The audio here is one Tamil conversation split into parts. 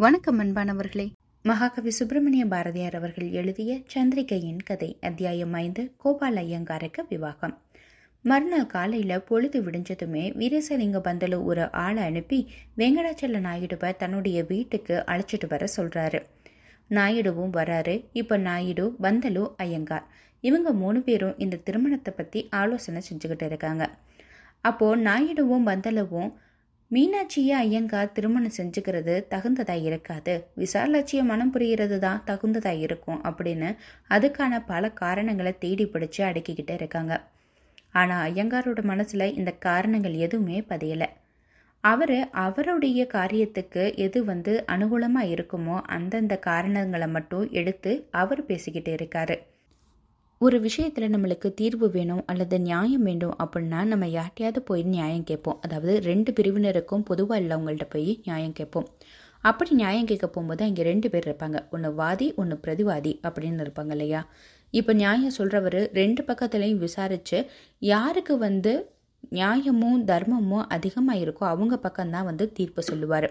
வணக்கம் அன்பானவர்களே. மகாகவி சுப்பிரமணிய பாரதியார் அவர்கள் எழுதிய சந்திரிகையின் கதை அத்தியாயம் ஐந்து கோபால் ஐயங்காருக்கு விவாகம். மறுநாள் காலையில் பொழுது விடிஞ்சதுமே வீரசலிங்க பந்தலு ஒரு ஆளை அனுப்பி வெங்கடாச்சல நாயுடுவை தன்னுடைய வீட்டுக்கு அழைச்சிட்டு வர சொல்றாரு. நாயுடுவும் வராரு. இப்போ நாயுடு பந்தலு ஐயங்கார். இவங்க மூணு பேரும் இந்த திருமணத்தை பற்றி ஆலோசனை செஞ்சுக்கிட்டு இருக்காங்க. அப்போது நாயுடுவும் பந்தலுவும் மீனாட்சியை ஐயங்கார் திருமணம் செஞ்சுக்கிறது தகுந்ததாக இருக்காது. விசாலாட்சியை மனம் புரிகிறது தான் தகுந்ததாக இருக்கும் அப்படின்னு அதுக்கான பல காரணங்களை தேடி பிடிச்சு அடக்கிக்கிட்டே இருக்காங்க. ஆனால் ஐயங்காரோட மனசில் இந்த காரணங்கள் எதுவுமே பதியலை. அவர் அவருடைய காரியத்துக்கு எது வந்து அனுகூலமாக இருக்குமோ அந்தந்த காரணங்களை மட்டும் எடுத்து அவர் பேசிக்கிட்டு இருக்காரு. ஒரு விஷயத்தில் நம்மளுக்கு தீர்வு வேணும் அல்லது நியாயம் வேண்டும் அப்படின்னா நம்ம யார்ட்டையாவது போய் நியாயம் கேட்போம். அதாவது ரெண்டு பிரிவினருக்கும் பொதுவாக உள்ளவங்கள்ட்ட போய் நியாயம் கேட்போம். அப்படி நியாயம் கேட்க போகும்போது அங்கே ரெண்டு பேர் இருப்பாங்க. ஒன்று வாதி ஒன்று பிரதிவாதி அப்படின்னு இருப்பாங்க இல்லையா? இப்போ நியாயம் சொல்கிறவர் ரெண்டு பக்கத்துலேயும் விசாரித்து யாருக்கு வந்து நியாயமும் தர்மமும் அதிகமாக இருக்கோ அவங்க பக்கம்தான் வந்து தீர்ப்பு சொல்லுவார்.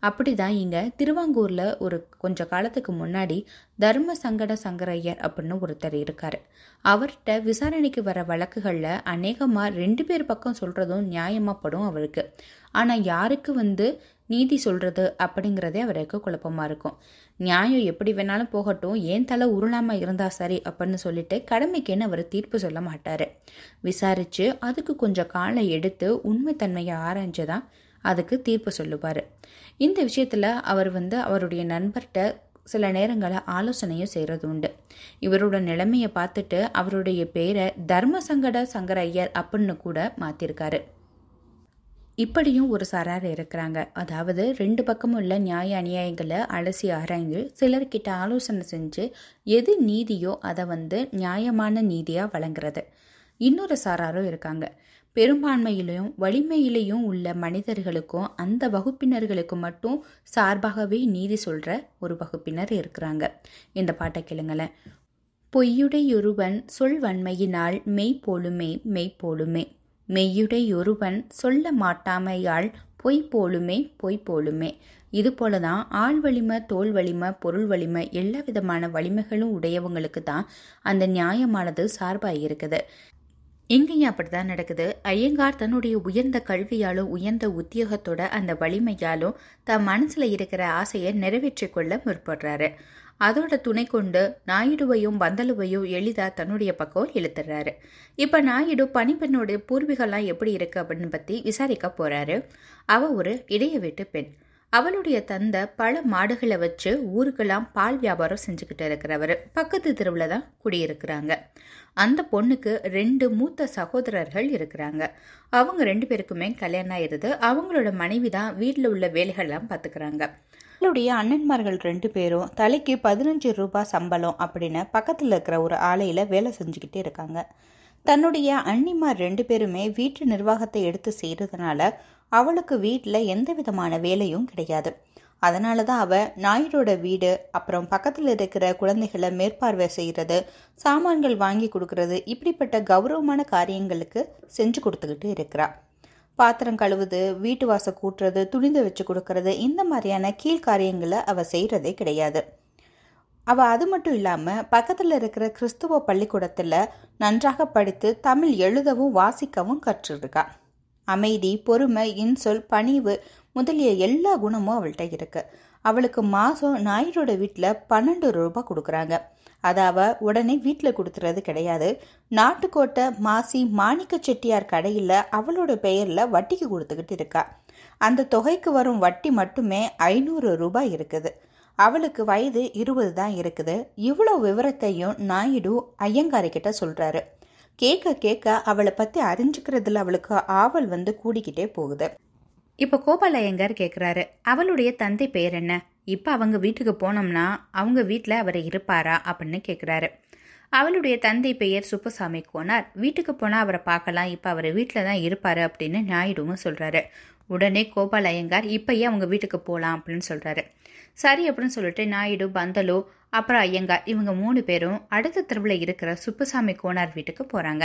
அப்படி தான் இங்கே திருவாங்கூரில் ஒரு கொஞ்ச காலத்துக்கு முன்னாடி தர்ம சங்கட சங்கரையர் அப்படின்னு ஒருத்தர் இருக்கார். அவர்கிட்ட விசாரணைக்கு வர வழக்குகளில் அநேகமாக ரெண்டு பேர் பக்கம் சொல்கிறதும் நியாயமாகப்படும் அவருக்கு. ஆனால் யாருக்கு வந்து நீதி சொல்கிறது அப்படிங்கிறதே அவருக்கு குழப்பமாக இருக்கும். நியாயம் எப்படி வேணாலும் போகட்டும் ஏன் தலை உருளாமல் இருந்தால் சரி அப்படின்னு சொல்லிட்டு கடமைக்குன்னு அவர் தீர்ப்பு சொல்ல மாட்டார். விசாரித்து அதுக்கு கொஞ்சம் காலை எடுத்து உண்மைத்தன்மையை ஆராய்ஞ்சு தான் அதுக்கு தீர்ப்பு சொல்லுவார். இந்த விஷயத்தில் அவர் வந்து அவருடைய நண்பர்கிட்ட சில நேரங்களில் ஆலோசனையும் செய்கிறது உண்டு இவரோட நிலைமையை பார்த்துட்டு அவருடைய பேரை தர்ம சங்கட சங்கரையர் அப்படின்னு கூட மாற்றிருக்காரு இப்படியும் ஒரு சாரார் இருக்கிறாங்க. அதாவது ரெண்டு பக்கமும் உள்ள நியாய அநியாயங்களை அலசி ஆராய்ந்து சிலர்கிட்ட ஆலோசனை செஞ்சு எது நீதியோ அதை வந்து நியாயமான நீதியாக வழங்குறது. இன்னொரு சாராரும் இருக்காங்க. பெரும்பான்மையிலையும் வலிமையிலையும் உள்ள மனிதர்களுக்கும் அந்த வகுப்பினர்களுக்கும் மட்டும் சார்பாகவே நீதி சொல்கிற ஒரு வகுப்பினர் இருக்கிறாங்க. இந்த பாட்டை கேளுங்களேன். பொய்யுடையொருவன் சொல்வன்மையினால் மெய்ப்போலுமே மெய்ப்போலுமே மெய்யுடையொருவன் சொல்ல மாட்டாமையால் பொய் போலுமே பொய் போலுமே. இது போல தான் ஆள் வலிமை தோல் வலிமை பொருள் வலிமை எல்லா விதமான வலிமைகளும் உடையவங்களுக்கு தான் அந்த நியாயமானது சார்பாக இருக்குது. இங்கேயும் அப்படிதான் நடக்குது. ஐயங்கார் தன்னுடைய உயர்ந்த கல்வியாலும் உயர்ந்த உத்தியோகத்தோட அந்த வலிமையாலும் தன் மனசுல இருக்கிற ஆசையை நிறைவேற்றி கொள்ள முற்படுறாரு. அதோட துணை கொண்டு நாயுடுவையும் பந்தலுவையும் எளிதா தன்னுடைய பக்கம் இழுத்துறாரு. இப்ப நாயுடு பனிப்பெண்ணோட பூர்வீகம்லாம் எப்படி இருக்கு அப்படின்னு பத்தி விசாரிக்க போறாரு. அவ ஒரு இடைய வீட்டு பெண். அவளுடைய தந்தை பல மாடுகளை வச்சு ஊருக்கெல்லாம் பால் வியாபாரம் செஞ்சுக்கிட்டு இருக்கிறவர். பக்கத்து தெருவில் தான் குடியிருக்கிறாங்க. அந்த பொண்ணுக்கு ரெண்டு மூத்த சகோதரர்கள் இருக்கிறாங்க. அவங்க ரெண்டு பேருக்குமே கல்யாணம் ஆயிடுது அவங்களோட மனைவி தான் வீட்டில் உள்ள வேலைகள்லாம் பார்த்துக்கிறாங்க அவளுடைய அண்ணன்மார்கள் ரெண்டு பேரும் தலைக்கு பதினஞ்சு ரூபாய் சம்பளம் அப்படின்னு பக்கத்தில் இருக்கிற ஒரு ஆலையில் வேலை செஞ்சுக்கிட்டே இருக்காங்க. தன்னுடைய அண்ணிமார் ரெண்டு பேருமே வீட்டு நிர்வாகத்தை எடுத்து செய்கிறதுனால அவளுக்கு வீட்டில் எந்த விதமான வேலையும் கிடையாது. அதனால தான் அவள் நாயுடோட வீடு அப்புறம் பக்கத்தில் இருக்கிற குழந்தைகளை மேற்பார்வை செய்கிறது சாமான்கள் வாங்கி கொடுக்கறது இப்படிப்பட்ட கௌரவமான காரியங்களுக்கு செஞ்சு கொடுத்துக்கிட்டு இருக்கிறா. பாத்திரம் கழுவுது வீட்டு வாசல் கூட்டுறது துணிந்து வச்சு கொடுக்கறது இந்த மாதிரியான கீழ்காரியங்களை அவள் செய்கிறதே கிடையாது. அவள் அது மட்டும் இல்லாமல் பக்கத்தில் இருக்கிற கிறிஸ்துவ பள்ளிக்கூடத்தில் நன்றாக படித்து தமிழ் எழுதவும் வாசிக்கவும் கற்றுருக்கா அமைதி பொறுமை இன்சொல் பணிவு முதலிய எல்லா குணமும் அவள்கிட்ட இருக்கு. அவளுக்கு மாதம் நாயுடோட வீட்டில் பன்னெண்டு ரூபாய் கொடுக்குறாங்க. அதை உடனே வீட்டில் கொடுத்துறது கிடையாது. நாட்டுக்கோட்டை மாசி மாணிக்க செட்டியார் கடையில் அவளோட பெயரில் வட்டிக்கு கொடுத்துக்கிட்டு இருக்கா. அந்த தொகைக்கு வரும் வட்டி மட்டுமே ஐநூறு ரூபாய் இருக்குது. அவளுக்கு வயது இருபது தான் இருக்குது. இவ்வளோ விவரத்தையும் நாயுடு ஐயங்காரிக்கிட்ட சொல்கிறாரு கேட்க கேட்க அவளை பற்றி அறிஞ்சுக்கிறதுல அவளுக்கு ஆவல் வந்து கூடிக்கிட்டே போகுது. இப்போ கோபாலயங்கர் கேட்குறாரு அவளுடைய தந்தை பெயர் என்ன? இப்போ அவங்க வீட்டுக்கு போனோம்னா அவங்க வீட்டில் அவர் இருப்பாரா? அப்படின்னு கேட்குறாரு அவளுடைய தந்தை பெயர் சுப்பசாமி கோனார். வீட்டுக்கு போனால் அவரை பார்க்கலாம். இப்போ அவர் வீட்டில் தான் இருப்பார் அப்படின்னு நாயுடுவும் சொல்கிறாரு உடனே கோபால் ஐயங்கார் இப்பயே அவங்க வீட்டுக்கு போகலாம் அப்படின்னு சொல்கிறாரு சரி அப்படின்னு சொல்லிட்டு நாயுடு பந்தலோ அப்புறம் ஐயங்கார் இவங்க மூணு பேரும் அடுத்த தெருவில் இருக்கிற சுப்பசாமி கோனார் வீட்டுக்கு போகிறாங்க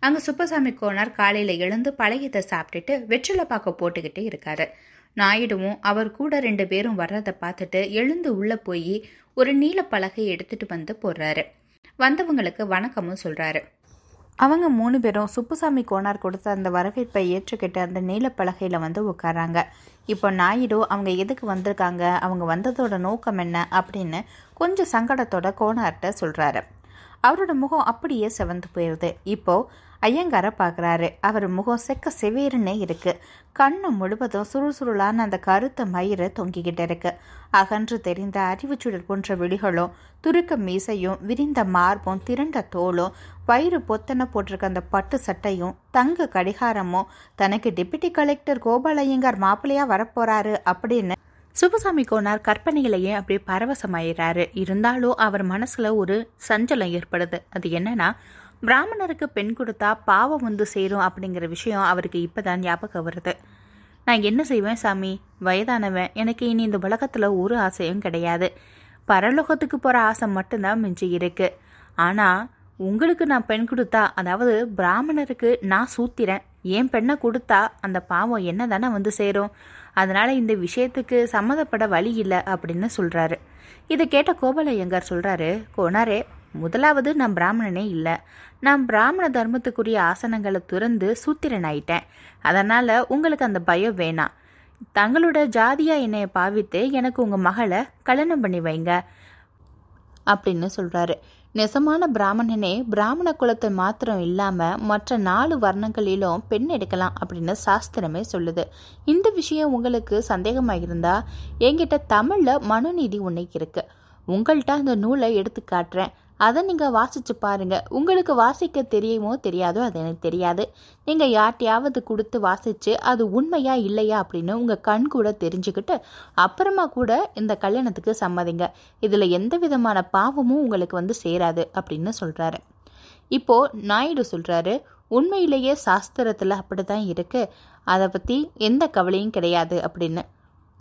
அங்கே சுப்பசாமி கோனார் காலையில் எழுந்து பழையத்தை சாப்பிட்டுட்டு வெற்றிலை பாக்க போட்டுக்கிட்டே இருக்காரு. நாயுடுவும் அவர் கூட ரெண்டு பேரும் வர்றதை பார்த்துட்டு எழுந்து உள்ளே போய் ஒரு நீல பலகை எடுத்துட்டு வந்து போடுறாரு. வந்தவங்களுக்கு வணக்கமும் சொல்கிறாரு அவங்க மூணு பேரும் சுப்புசாமி கோனார் கொடுத்த அந்த வரவேற்பை ஏற்றுக்கிட்டு அந்த நீலப்பலகையில் வந்து உட்காராங்க இப்போ நாயுடு அவங்க எதுக்கு வந்திருக்காங்க? அவங்க வந்ததோட நோக்கம் என்ன? அப்படின்னு கொஞ்சம் சங்கடத்தோட கோனார்கிட்ட சொல்கிறாரு அவரோட முகம் அப்படியே செவந்து போயிடுது இப்போது ஐயங்காரை பார்க்குறாரு. அவர் முகம் செக்க செவீர்னே இருக்குது கண்ணு முழுவதும் சுருசுருளான அந்த கருத்த மயிறு தொங்கிக்கிட்டு இருக்கு. அகன்று தெரிந்த அறிவுச்சுடர் போன்ற விழிகளும் துருக்க மீசையும் விரிந்த மார்பும் திரண்ட தோலும் வயிறு பொத்தனை போட்டிருக்க அந்த பட்டு சட்டையும் தங்க கடிகாரமும் தனக்கு டெப்யூட்டி கலெக்டர் கோபால் ஐயங்கார் மாப்பிள்ளையா வரப்போறாரு அப்படின்னு சுபசாமி கோனார் கற்பனையிலேயே அப்படியே பரவசமாயிறாரு. இருந்தாலும் அவர் மனசுல ஒரு சஞ்சலம் ஏற்படுது. அது என்னன்னா பிராமணருக்கு பெண் கொடுத்தா பாவம் வந்து சேரும் அப்படிங்கிற விஷயம் அவருக்கு இப்பதான் ஞாபகம் வருது. நான் என்ன செய்வேன் சாமி? வயதானவன் எனக்கு இனி இந்த உலகத்தில் ஒரு ஆசையும் கிடையாது. பரலோகத்துக்கு போகிற ஆசை மட்டும்தான் மிஞ்சி இருக்கு. ஆனால் உங்களுக்கு நான் பெண் கொடுத்தா அதாவது பிராமணருக்கு நான் சூத்திரன் என் பெண்ணை கொடுத்தா அந்த பாவம் என்ன தானே வந்து சேரும்? அதனால இந்த விஷயத்துக்கு சம்மதப்பட வழி இல்லை அப்படின்னு சொல்றாரு. இதை கேட்ட கோபாலையங்கார் சொல்றாரு கோனாரே முதலாவது நான் பிராமணனே இல்லை. நான் பிராமண தர்மத்துக்குரிய ஆசனங்களை துறந்து சூத்திரன் ஆயிட்டேன் அதனால உங்களுக்கு அந்த பயம் வேணாம். தங்களோட ஜாதியா என்னைய பாவித்து எனக்கு உங்க மகளை கல்யாணம் பண்ணி வைங்க. அப்படின்னு சொல்றாரு. நெசமான பிராமணனே பிராமண குலத்தை மாத்திரம் இல்லாம மற்ற நாலு வர்ணங்களிலும் பெண் எடுக்கலாம் அப்படின்னு சாஸ்திரமே சொல்லுது. இந்த விஷயம் உங்களுக்கு சந்தேகமாக இருந்தால் என்கிட்ட தமிழ்ல மனுநீதி ஒன்று இருக்கு. உங்கள்கிட்ட அந்த நூலை எடுத்து காட்டுறேன். அதை நீங்கள் வாசித்து பாருங்கள் உங்களுக்கு வாசிக்க தெரியுமோ தெரியாதோ அது எனக்கு தெரியாது. நீங்கள் யார்ட்டையாவது கொடுத்து வாசித்து அது உண்மையா இல்லையா அப்படின்னு உங்கள் கண் கூட தெரிஞ்சுக்கிட்டு அப்புறமா கூட இந்த கல்யாணத்துக்கு சம்மதிங்க. இதில் எந்த விதமான பாவமும் உங்களுக்கு வந்து சேராது அப்படின்னு சொல்கிறாரு இப்போது நாயுடு சொல்கிறாரு உண்மையிலேயே சாஸ்திரத்தில் அப்படி தான் இருக்குது அதை பற்றி எந்த கவலையும் கிடையாது அப்படின்னு.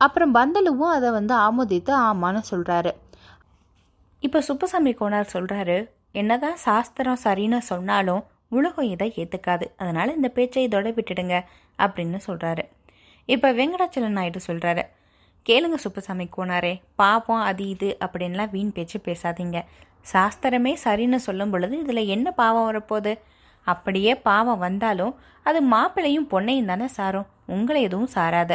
அப்புறம் பந்தலுவும் அதை வந்து ஆமோதித்து ஆமான்னு சொல்கிறாரு இப்போ சுப்பசாமி கோனார் சொல்கிறாரு என்னதான் சாஸ்திரம் சரின்னு சொன்னாலும் உலகம் இதை ஏற்றுக்காது அதனால் இந்த பேச்சை இதோட விட்டுடுங்க அப்படின்னு சொல்கிறாரு இப்போ வெங்கடாச்சலன் நாயுடு சொல்கிறாரு கேளுங்க சுப்பசாமி கோனாரே பாப்போம் அது இது அப்படின்லாம் வீண் பேச்சு பேசாதீங்க. சாஸ்திரமே சரின்னு சொல்லும் பொழுது இதில் என்ன பாவம் வரப்போகுது? அப்படியே பாவம் வந்தாலும் அது மாப்பிள்ளையும் பொண்ணையும் தானே சாரும் உங்களை எதுவும் சாராத.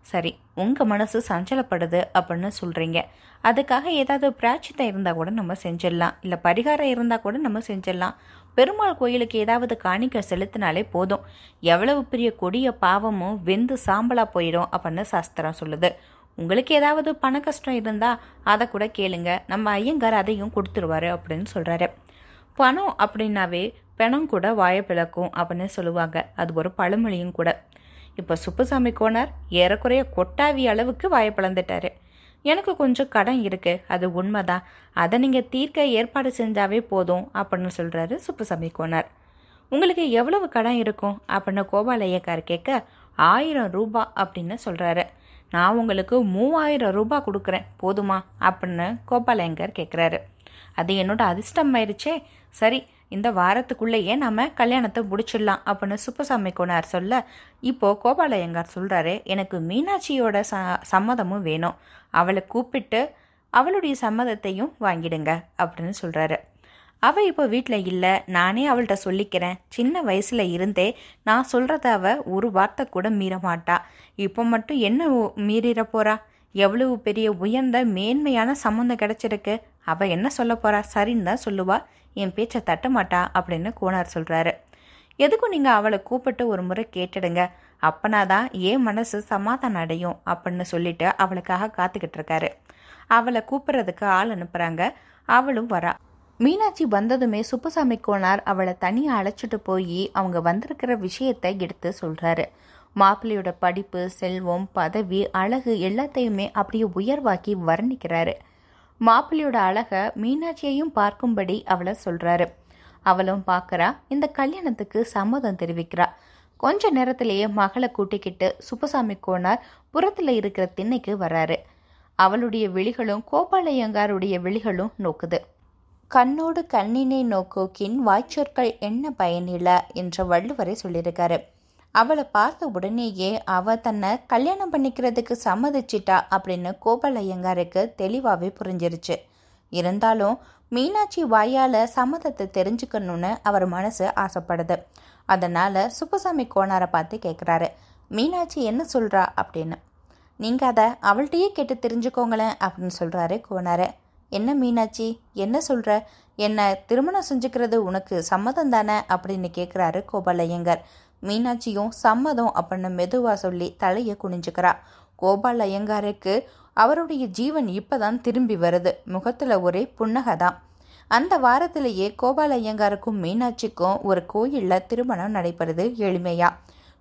சரி உங்கள் மனசு சஞ்சலப்படுது அப்படின்னு சொல்கிறீங்க அதுக்காக ஏதாவது பிராச்சித்தம் இருந்தால் கூட நம்ம செஞ்சிடலாம். இல்லை பரிகாரம் இருந்தால் கூட நம்ம செஞ்சிடலாம். பெருமாள் கோயிலுக்கு ஏதாவது காணிக்க செலுத்தினாலே போதும். எவ்வளவு பெரிய கொடிய பாவமும் வெந்து சாம்பலாக போயிடும் அப்படின்னு சாஸ்திரம் சொல்லுது. உங்களுக்கு ஏதாவது பண கஷ்டம் இருந்தால் அதை கூட கேளுங்க. நம்ம ஐயங்கார் அதையும் கொடுத்துருவாரு அப்படின்னு சொல்கிறாரு பணம் அப்படின்னாவே பணம் கூட வாய பிளக்கும் அப்படின்னு சொல்லுவாங்க. அது ஒரு பழமொழியும் கூட. இப்போ சுப்புசாமி கோனார் ஏறக்குறைய கொட்டாவி அளவுக்கு வாய பிளந்துட்டாரு. எனக்கு கொஞ்சம் கடன் இருக்கு. அது உண்மைதான். அதை நீங்கள் தீர்க்க ஏற்பாடு செஞ்சாவே போதும் அப்படின்னு சொல்கிறாரு சுப்புசாமி கோனார். உங்களுக்கு எவ்வளவு கடன் இருக்கும்? அப்படின்னு கோபாலையக்கார் கேட்க ஆயிரம் ரூபா அப்படின்னு சொல்கிறாரு நான் உங்களுக்கு மூவாயிரம் ரூபாய் கொடுக்குறேன். போதுமா? அப்படின்னு கோபாலயங்கர் கேட்குறாரு. அது என்னோட அதிர்ஷ்டம் ஆயிடுச்சே சரி இந்த வாரத்துக்குள்ளேயே நாம கல்யாணத்தை முடிச்சிடலாம் அப்படின்னு சுப்பசாமி கோனார் சொல்ல இப்போ கோபாலயங்கார் சொல்றாரு எனக்கு மீனாட்சியோட ச சம்மதமும் வேணும். அவளை கூப்பிட்டு அவளுடைய சம்மதத்தையும் வாங்கிடுங்க அப்படின்னு சொல்றாரு. அவ இப்போ வீட்டில் இல்லை நானே அவள்கிட்ட சொல்லிக்கிறேன். சின்ன வயசுல இருந்தே நான் சொல்கிறத அவ ஒரு வார்த்தை கூட மீற மாட்டா. இப்போ மட்டும் என்ன மீறிட மீறிற போறா? எவ்வளவு பெரிய உயர்ந்த மேன்மையான சம்மந்தம் கிடைச்சிருக்கு. அவ என்ன சொல்ல போறா? சரின்னு தான் சொல்லுவா. என் பேச்சை தட்ட மாட்டா அப்படின்னு கோனார் சொல்கிறாரு எதுக்கும் நீங்கள் அவளை கூப்பிட்டு ஒரு முறை கேட்டுடுங்க. அப்பனாதான் ஏன் மனசு சமாதானம் அடையும் அப்படின்னு சொல்லிட்டு அவளுக்காக காத்துக்கிட்டு இருக்காரு. அவளை கூப்பிட்றதுக்கு ஆள் அனுப்புகிறாங்க அவளும் வரா. மீனாட்சி வந்ததுமே சுப்பசாமி கோனார் அவளை தனியாக அழைச்சிட்டு போய் அவங்க வந்திருக்கிற விஷயத்தை எடுத்து சொல்கிறாரு மாப்பிள்ளையோட படிப்பு செல்வம் பதவி அழகு எல்லாத்தையுமே அப்படியே உயர்வாக்கி வர்ணிக்கிறாரு. மாப்பிள்ளையோட அழகை மீனாட்சியையும் பார்க்கும்படி அவளை சொல்றாரு. அவளும் பார்க்குறா இந்த கல்யாணத்துக்கு சம்மதம் தெரிவிக்கிறா. கொஞ்ச நேரத்திலேயே மகளை கூட்டிக்கிட்டு சுப்பசாமி கோனார் புறத்தில் இருக்கிற திண்ணைக்கு வர்றாரு அவளுடைய விழிகளும் கோபாலையங்காருடைய விழிகளும் நோக்குது. கண்ணோடு கண்ணினை நோக்கோக்கின் வாய்ச்சொற்கள் என்ன பயனில்ல என்ற வள்ளுவரை சொல்லியிருக்காரு. அவளை பார்த்த உடனேயே அவ தன்னை கல்யாணம் பண்ணிக்கிறதுக்கு சம்மதிச்சிட்டா அப்படின்னு கோபால் ஐயங்காருக்கு தெளிவாகவே புரிஞ்சிருச்சு. இருந்தாலும் மீனாட்சி வாயால் சம்மதத்தை தெரிஞ்சுக்கணும்னு அவர் மனசு ஆசைப்படுது. அதனால் சுப்பசாமி கோனாரை பார்த்து கேட்குறாரு மீனாட்சி என்ன சொல்கிறா அப்படின்னு. நீங்கள் அதை அவள்கிட்டயே கேட்டு தெரிஞ்சுக்கோங்களேன் அப்படின்னு சொல்கிறாரு கோனாரு. என்ன மீனாட்சி என்ன சொல்கிற என்னை திருமணம் செஞ்சுக்கிறது உனக்கு சம்மதம் தானே? அப்படின்னு கேட்குறாரு கோபால் மீனாட்சியும் சம்மதம் அப்படின்னு மெதுவாக சொல்லி தலையை குனிஞ்சுக்கிறா. கோபால் ஐயங்காருக்கு அவருடைய ஜீவன் இப்பதான் திரும்பி வருது. முகத்தில் ஒரே புன்னகை தான் அந்த வாரத்திலேயே கோபால் ஐயங்காருக்கும் மீனாட்சிக்கும் ஒரு கோயிலில் திருமணம் நடைபெறுது எளிமையா.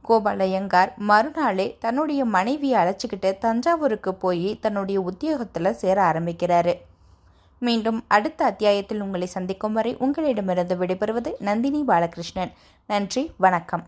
கோபால் ஐயங்கார் மறுநாளே தன்னுடைய மனைவியை அழைச்சிக்கிட்டு தஞ்சாவூருக்கு போய் தன்னுடைய உத்தியோகத்தில் சேர ஆரம்பிக்கிறாரு. மீண்டும் அடுத்த அத்தியாயத்தில் உங்களை சந்திக்கும் வரை உங்களிடமிருந்து விடைபெறுவது நந்தினி பாலகிருஷ்ணன். நன்றி வணக்கம்.